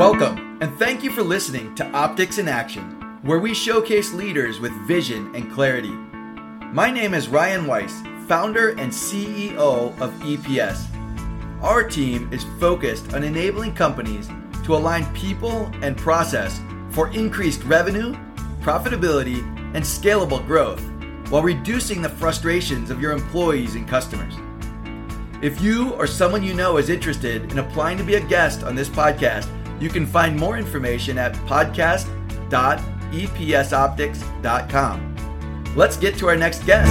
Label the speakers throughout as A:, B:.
A: Welcome, and thank you for listening to Optics in Action, where we showcase leaders with vision and clarity. My name is Ryan Weiss, founder and CEO of EPS. Our team is focused on enabling companies to align people and process for increased revenue, profitability, and scalable growth while reducing the frustrations of your employees and customers. If you or someone you know is interested in applying to be a guest on this podcast, you can find more information at podcast.epsoptics.com. Let's get to our next guest.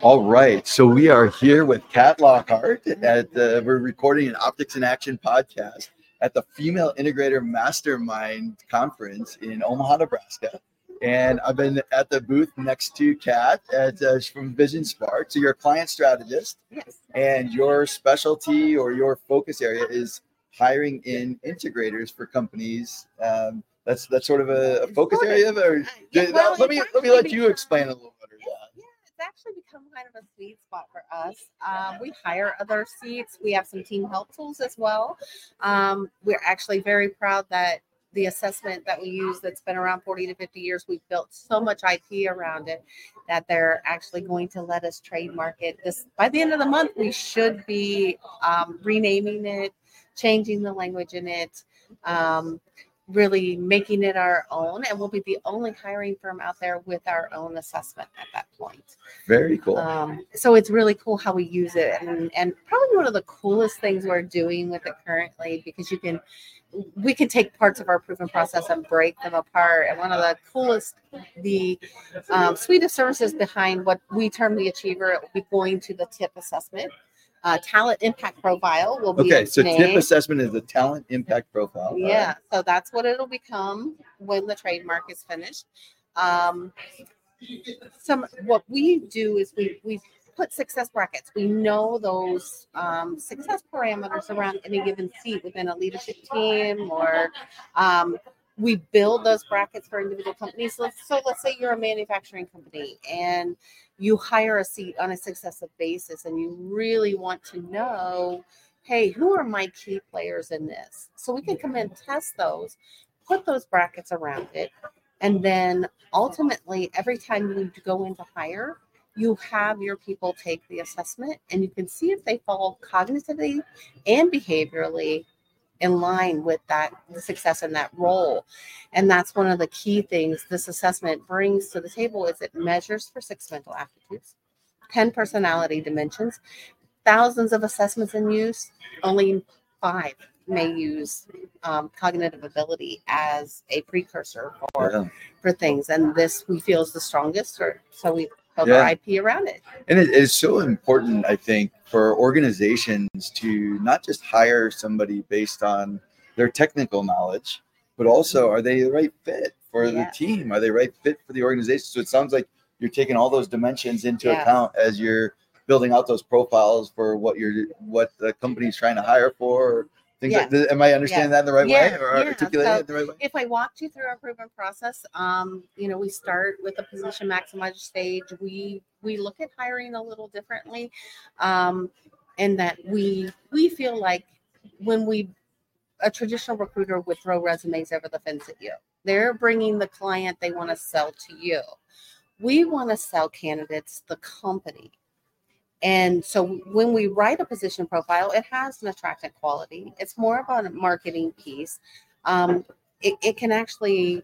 A: All right, so we are here with Kat Lockhart at the, we're recording an Optics in Action podcast at the Female Integrator Mastermind Conference in Omaha, Nebraska. And I've been at the booth next to Kat at uh, from Vision Spark. So you're a client strategist,
B: Yes.
A: and your specialty or your focus area is hiring in integrators for companies. Um, that's that's sort of a, a focus area. Or
B: Yeah,
A: let me let me let you explain a little better.
B: Yeah, it's actually become kind of a sweet spot for us. Um, we hire other seats. We have some team help tools as well. Um, we're actually very proud that the assessment that we use that's been around 40 to 50 years, we've built so much IP around it that they're actually going to let us trademark it. This by the end of the month, we should be um, renaming it, changing the language in it. Um, really making it our own and we'll be the only hiring firm out there with our own assessment at that point
A: Very cool.
B: um, so it's really cool how we use it and and probably one of the coolest things we're doing with it currently because you can we can take parts of our proven process and break them apart and one of the coolest the um, suite of services behind what we term the achiever it will be going to the tip assessment uh, talent impact profile will be
A: Okay, so tip assessment is the talent impact profile. All right.
B: Yeah, so that's what it'll become when the trademark is finished. Um, some what we do is we we put success brackets. We know those um, success parameters around any given seat within a leadership team, or um, we build those brackets for individual companies. So, so let's say you're a manufacturing company and you hire a seat on a successive basis, and you really want to know hey, who are my key players in this? So we can come in, test those, put those brackets around it, and then ultimately, every time you go in to hire, you have your people take the assessment and you can see if they fall cognitively and behaviorally in line with that success in that role and that's one of the key things this assessment brings to the table is it measures for six mental aptitudes 10 personality dimensions thousands of assessments in use, only five may use um, cognitive ability as a precursor for
A: Yeah.
B: for things, and this we feel is the strongest. Or so we built
A: Yeah.
B: our IP around it.
A: And it is so important, I think, for organizations to not just hire somebody based on their technical knowledge, but also are they the right fit for the team? Are they right fit for the organization? So it sounds like you're taking all those dimensions into
B: Yes.
A: account as you're building out those profiles for what you're what the company's trying to hire for. Things like
B: Yeah.
A: that. Am I understanding that the right
B: Yeah,
A: way or
B: yeah.
A: articulating
B: So
A: it the right way?
B: If I walked you through our proven process, um, you know, we start with the position maximizer stage. We we look at hiring a little differently, um, in that we we feel like when we a traditional recruiter would throw resumes over the fence at you. They're bringing the client they want to sell to you. We want to sell candidates the company. And so when we write a position profile, it has an attractant quality. It's more of a marketing piece. Um, it, it can actually,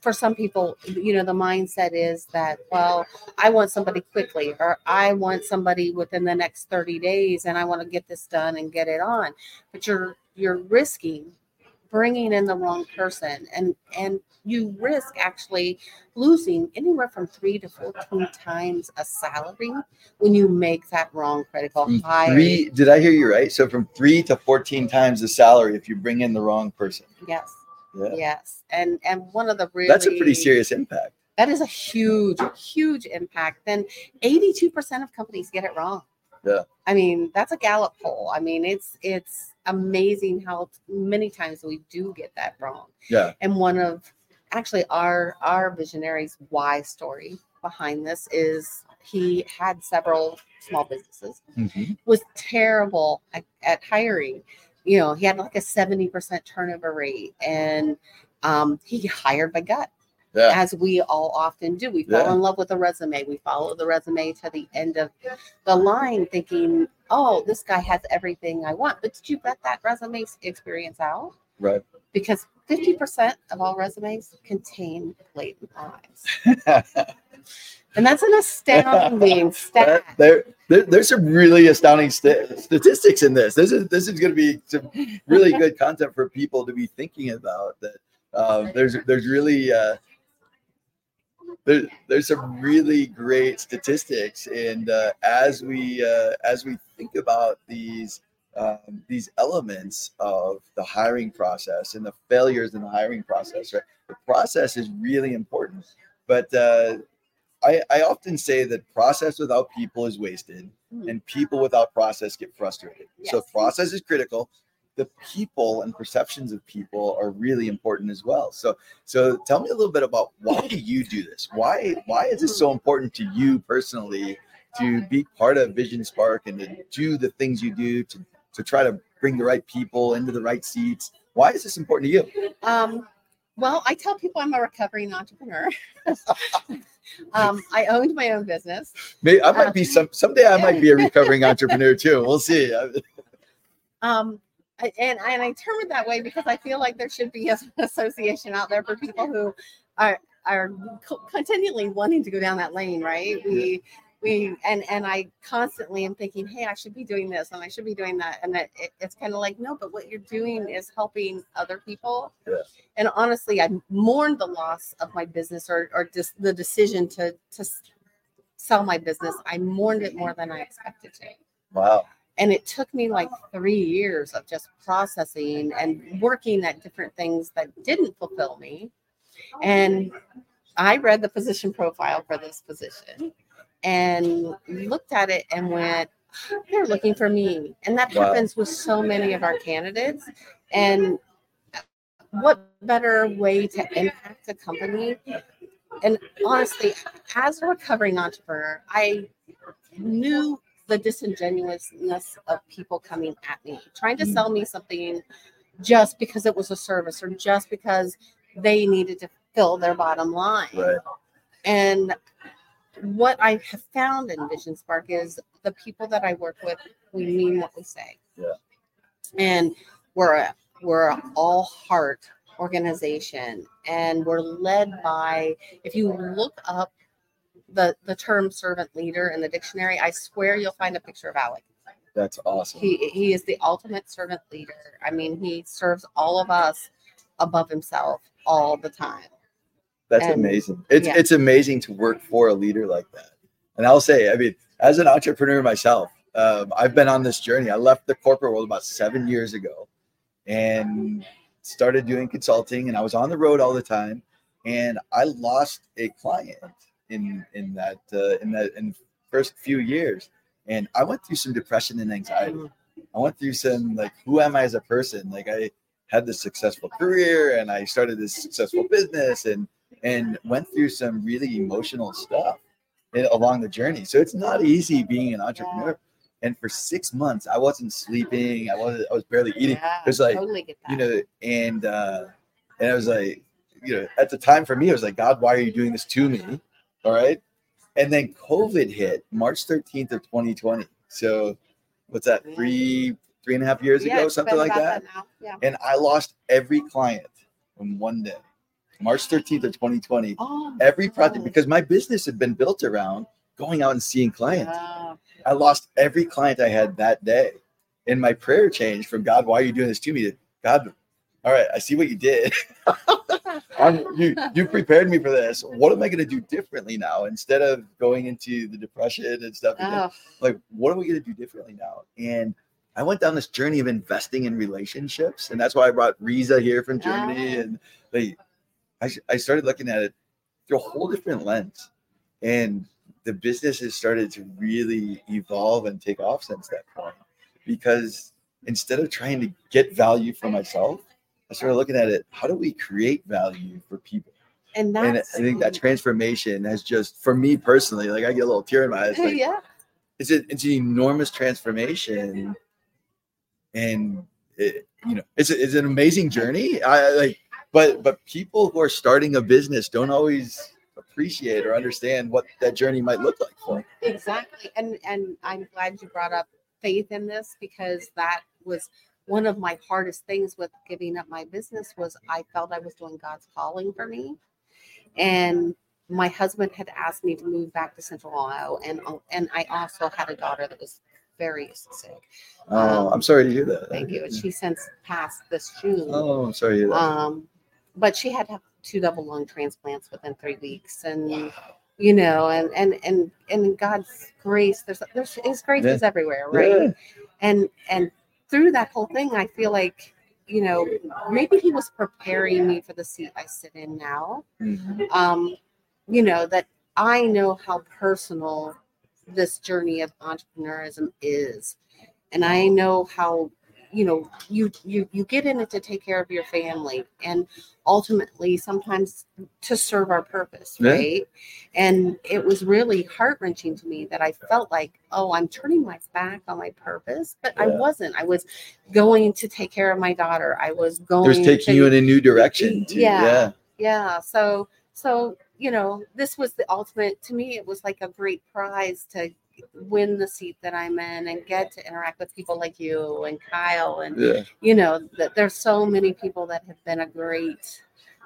B: for some people, you know, the mindset is that, well, I want somebody quickly, or I want somebody within the next 30 days, and I want to get this done and get it on. But you're you're risking bringing in the wrong person, and and you risk actually losing anywhere from three to 14 times a salary when you make that wrong critical
A: From
B: hire.
A: Three, did I hear you right? So from three to 14 times the salary if you bring in the wrong person.
B: Yes.
A: Yeah.
B: Yes. And and one of the really
A: That's a pretty serious impact.
B: that is a huge, huge impact. Then 82% of companies get it wrong.
A: Yeah.
B: I mean, that's a Gallup poll. I mean, it's it's amazing how many times we do get that wrong.
A: Yeah.
B: And one of actually our our visionaries why story behind this is he had several small businesses,
A: Mhm.
B: was terrible at, at hiring. You know, he had like a 70% turnover rate and um, he hired by gut,
A: Yeah.
B: as we all often do. We fall
A: Yeah.
B: in love with a resume. We follow the resume to the end of the line thinking, oh, this guy has everything I want. But did you vet that resume experience out?
A: Right.
B: Because 50% of all resumes contain blatant lies. And that's an astounding stat.
A: There, there, there's some really astounding sta- statistics in this. This is this is going to be some really good content for people to be thinking about. That um, there's there's really uh, there, there's some really great statistics, and uh, as we uh, as we think about these um, these elements of the hiring process and the failures in the hiring process, right? The process is really important, but uh, I, I often say that process without people is wasted
B: Mhm.
A: and people without process get frustrated. So process is critical. The people and perceptions of people are really important as well. So so tell me a little bit about why do you do this? Why why is this so important to you personally to be part of Vision Spark and to do the things you do to to try to bring the right people into the right seats? Why is this important to you?
B: Um, well, I tell people I'm a recovering entrepreneur. um, I owned my own business.
A: Maybe I might be some someday I might be a recovering entrepreneur too. We'll see.
B: Um, I- and and I term it that way because I feel like there should be an association out there for people who are are co- continually wanting to go down that lane, right? We we and and I constantly am thinking, hey, I should be doing this and I should be doing that, and it, it, it's kind of like, no, but what you're doing is helping other people. And honestly, I mourned the loss of my business or or just the decision to to sell my business. I mourned it more than I expected to
A: Wow.
B: And it took me like three years of just processing and working at different things that didn't fulfill me. And i read the position profile for this position and looked at it and went they're looking for me. And that
A: Wow.
B: happens with so many of our candidates. And what better way to impact a company? And honestly as a recovering entrepreneur i knew the disingenuousness of people coming at me, trying to mm. sell me something just because it was a service or just because they needed to fill their bottom line.
A: Right.
B: And what I have found in Vision Spark is the people that I work with, we mean what we say.
A: Yeah.
B: And we're a, we're a all heart organization and we're led by if you look up the the term servant leader in the dictionary, I swear you'll find a picture of Alec.
A: That's awesome.
B: He he is the ultimate servant leader. I mean, he serves all of us above himself all the time.
A: That's
B: And-
A: amazing. It's
B: yeah.
A: it's amazing to work for a leader like that. And I'll say, I mean, as an entrepreneur myself, um, I've been on this journey. I left the corporate world about seven years ago, and started doing consulting. And I was on the road all the time, and I lost a client in in that uh, in that in the first few years. And I went through some depression and anxiety. I went through some like, who am I as a person? Like I had this successful career and I started this successful business and and went through some really emotional stuff in- along the journey. So it's not easy being an entrepreneur. And for six months, I wasn't sleeping. I wasn't. I was barely eating.
B: Yeah,
A: was like,
B: totally.
A: You know, and uh, and I was like, you know, at the time for me, it was like, God, why are you doing this to me? All right. And then COVID hit March 13th of 2020. So what's that? Three, three and a half years
B: Yeah,
A: ago, something like that.
B: now. Yeah.
A: And I lost every client in one day, March 13th of 2020.
B: Oh,
A: Every project
B: God.
A: because my business had been built around going out and seeing clients.
B: Yeah.
A: I lost every client I had that day. And my prayer changed from God, why are you doing this to me? to God, all right, I see what you did. I'm, you you prepared me for this. What am I going to do differently now? Instead of going into the depression and stuff, again,
B: Oh,
A: like what are we going to do differently now? And I went down this journey of investing in relationships, and that's why I brought Riza here from Germany,
B: Ah.
A: and they, I, I started looking at it through a whole different lens, and the business has started to really evolve and take off since that point, because instead of trying to get value for myself, I started looking at it. How do we create value for people?
B: and
A: and I think that transformation has just, for me personally, like I get a little tear in my eyes. Like,
B: yeah
A: it's a, it's an enormous transformation, and it, you know, it's a, it's an amazing journey. I like, but but people who are starting a business don't always appreciate or understand what that journey might look like for.
B: exactly and and i'm glad you brought up faith in this because that was one of my hardest things with giving up my business was i felt i was doing god's calling for me and my husband had asked me to move back to central ohio and and i also had a daughter that was very sick
A: Oh,
B: Um,
A: I'm sorry to hear that.
B: thank you and she since passed this june
A: Oh, I'm sorry to hear that.
B: um but she had to have two double lung transplants within three weeks and you know and and and and god's grace there's there's his grace
A: Yeah.
B: is everywhere right
A: Yeah.
B: and and through that whole thing i feel like you know maybe he was preparing me for the seat i sit in now
A: Mhm.
B: um you know that i know how personal this journey of entrepreneurism is and i know how you know you you you get in it to take care of your family and ultimately sometimes to serve our purpose
A: Yeah.
B: right and it was really heart-wrenching to me that i felt like oh i'm turning my back on my purpose but i wasn't i was going to take care of my daughter i was going
A: There's taking
B: to,
A: you in a new direction. Too.
B: Yeah.
A: yeah.
B: yeah so so you know this was the ultimate to me it was like a great prize to win the seat that i'm in and get to interact with people like you and kyle and
A: Yeah.
B: you know that there's so many people that have been a great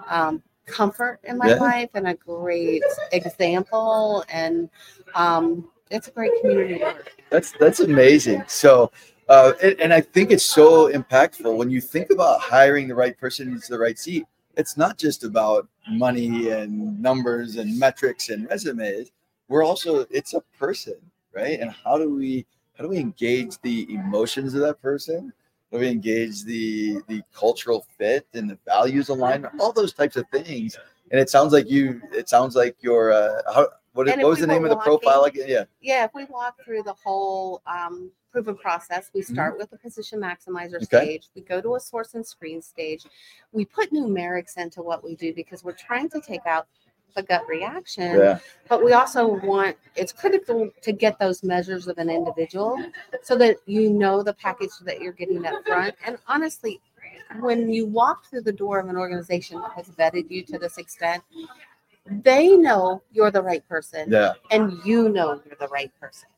B: um, comfort in my
A: Yeah.
B: life and a great example and um, it's a great community work.
A: That's that's amazing. So, uh, and, and I think it's so impactful when you think about hiring the right person into the right seat. It's not just about money and numbers and metrics and resumes. We're also it's a person, right? And how do we how do we engage the emotions of that person? How do we engage the the cultural fit and the values alignment? All those types of things. And it sounds like you. It sounds like your. Uh, how, what, what was the name
B: were
A: of the profile
B: walking-
A: again? Yeah.
B: yeah, if we walk through the whole um, proven process, we start with the position maximizer
A: Mm-hmm. Okay.
B: stage. We go to a source and screen stage. We put numerics into what we do because we're trying to take out the gut reaction.
A: Yeah.
B: But we also want it's critical to get those measures of an individual so that you know the package that you're getting up front. And honestly, when you walk through the door of an organization that has vetted you to this extent, they know you're the right person
A: Yeah.
B: and you know you're the right person.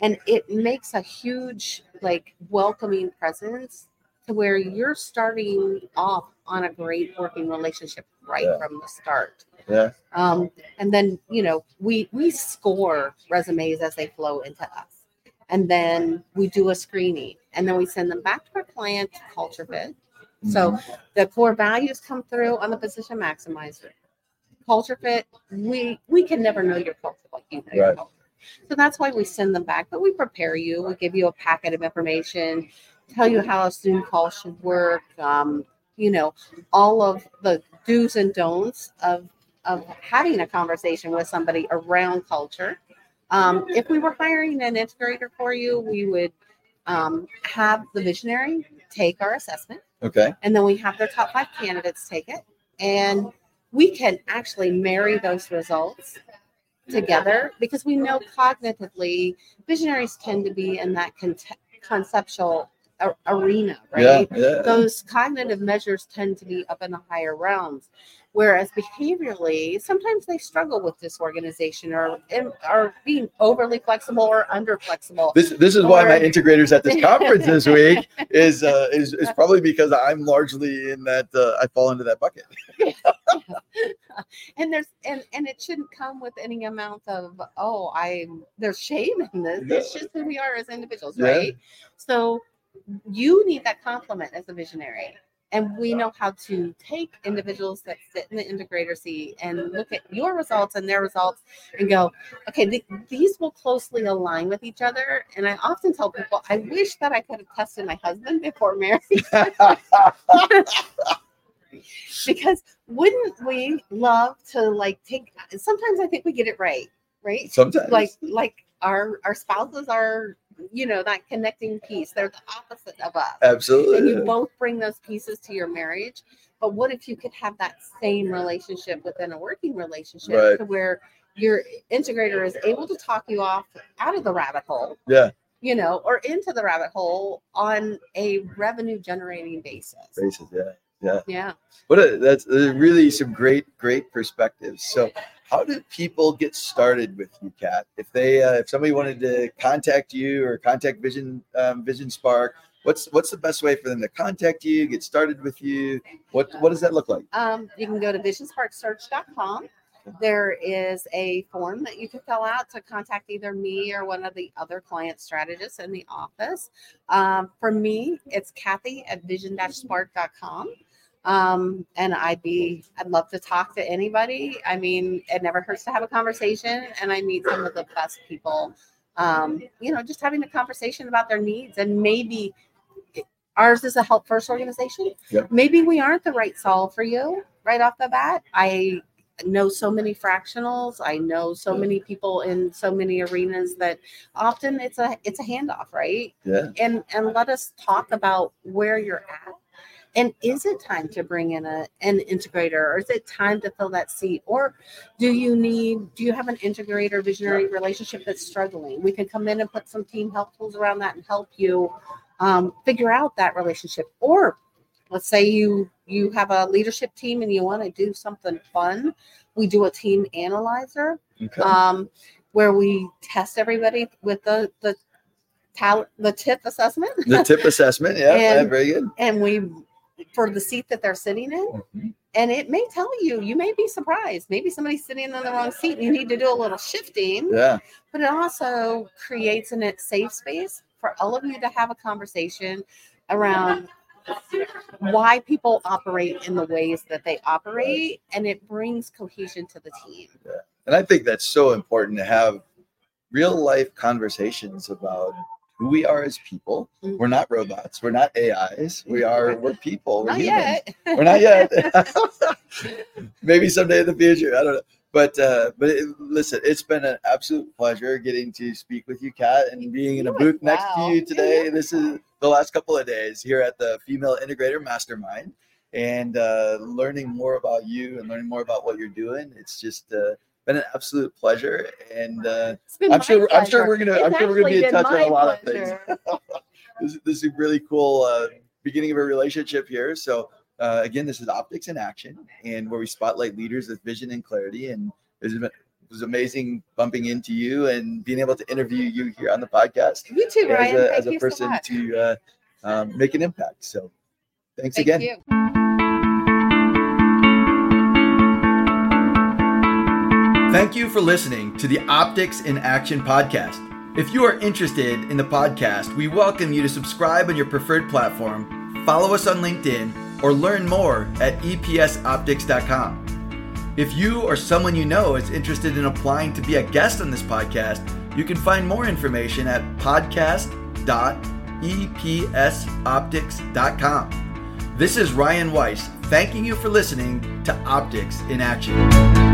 B: And it makes a huge, like, welcoming presence to where you're starting off on a great working relationship right
A: Yeah.
B: from the start.
A: Yeah.
B: Um, and then, you know, we we score resumes as they flow into us. And then we do a screening and then we send them back to our client to culture fit. So
A: Mm-hmm.
B: the core values come through on the position maximizer. Culture fit, we we can never know your culture like you know your culture. So that's why we send them back, but we prepare you. We give you a packet of information, tell you how a Zoom call should work. Um, you know, all of the do's and don'ts of of having a conversation with somebody around culture. Um, if we were hiring an integrator for you, we would um, have the visionary take our assessment
A: Okay.
B: and then we have their top five candidates take it and we can actually marry those results together because we know cognitively visionaries tend to be in that con- conceptual a- arena right
A: Yeah. Yeah.
B: those cognitive measures tend to be up in the higher realms whereas behaviorally sometimes they struggle with disorganization or or being overly flexible or under flexible
A: This this is why my integrators at this conference this week is uh, is is probably because I'm largely in that uh, I fall into that bucket.
B: and there's and and it shouldn't come with any amount of oh i there's shame in this it's just who we are as individuals
A: Yeah.
B: right so you need that complement as a visionary. And we know how to take individuals that sit in the integrator seat and look at your results and their results and go okay th- these will closely align with each other. And i often tell people i wish that i could have tested my husband before marriage. Because wouldn't we love to like take sometimes i think we get it right right?
A: Sometimes,
B: like like our our spouses are you know that connecting piece they're the opposite of us Absolutely. and you both bring those pieces to your marriage But what if you could have that same relationship within a working relationship
A: Right.
B: to where your integrator is able to talk you off out of the rabbit hole,
A: Yeah.
B: you know, or into the rabbit hole on a revenue generating basis.
A: Basis. Yeah.
B: Yeah.
A: What a, that's really some great, great perspectives. So, how do people get started with you, Kat? If they, uh, if somebody wanted to contact you or contact Vision, um, Vision Spark, what's what's the best way for them to contact you, get started with you? What what does that look like?
B: Um, you can go to visionsparksearch.com. There is a form that you can fill out to contact either me or one of the other client strategists in the office. Um, for me, it's Kathy at vision-spark.com. Um, and I'd be, I'd love to talk to anybody. I mean, it never hurts to have a conversation, and I meet some of the best people. Um, you know, just having a conversation about their needs, and maybe ours is a help first organization.
A: Yep.
B: Maybe we aren't the right solve for you right off the bat. I know so many fractionals. I know so many people in so many arenas that often it's a it's a handoff, right?
A: Yeah.
B: and and let us talk about where you're at and is it time to bring in a an integrator or is it time to fill that seat or do you need do you have an integrator visionary relationship that's struggling we can come in and put some team help tools around that and help you um, figure out that relationship or let's say you you have a leadership team and you want to do something fun we do a team analyzer
A: Okay.
B: um, where we test everybody with the the talent the tip assessment
A: the tip assessment. Yeah. yeah. Very good.
B: and we for the seat that they're sitting in
A: Mhm.
B: and it may tell you you may be surprised maybe somebody's sitting in the wrong seat and you need to do a little shifting
A: Yeah.
B: but it also creates a safe space for all of you to have a conversation around why people operate in the ways that they operate and it brings cohesion to the team Yeah.
A: And I think that's so important to have real life conversations about who we are as people.
B: Mhm.
A: We're not robots. We're not AIs. We are we're people. We're
B: not
A: humans.
B: yet
A: We're not yet. Maybe someday in the future. I don't know. But uh, but it, listen, it's been an absolute pleasure getting to speak with you, Kat, and being in a booth next to you today. This is the last couple of days here at the Female Integrator Mastermind, and uh, learning more about you and learning more about what you're doing. It's just uh, been an absolute pleasure, and uh, I'm sure I'm sure we're gonna
B: It's
A: I'm sure we're gonna be in touch on a lot of things. this, this is a really cool uh, beginning of a relationship here. So uh, again, this is Optics in Action, and where we spotlight leaders with vision and clarity. And it was amazing bumping into you and being able to interview you here on the podcast
B: You too,
A: as
B: Ryan.
A: a, as a
B: you so
A: person
B: much.
A: to uh, um, make an impact. So thanks
B: Thank
A: again.
B: you.
A: Thank you for listening to the Optics in Action podcast. If you are interested in the podcast, we welcome you to subscribe on your preferred platform, follow us on LinkedIn, or learn more at epsoptics.com. If you or someone you know is interested in applying to be a guest on this podcast, you can find more information at podcast.epsoptics.com. This is Ryan Weiss, thanking you for listening to Optics in Action.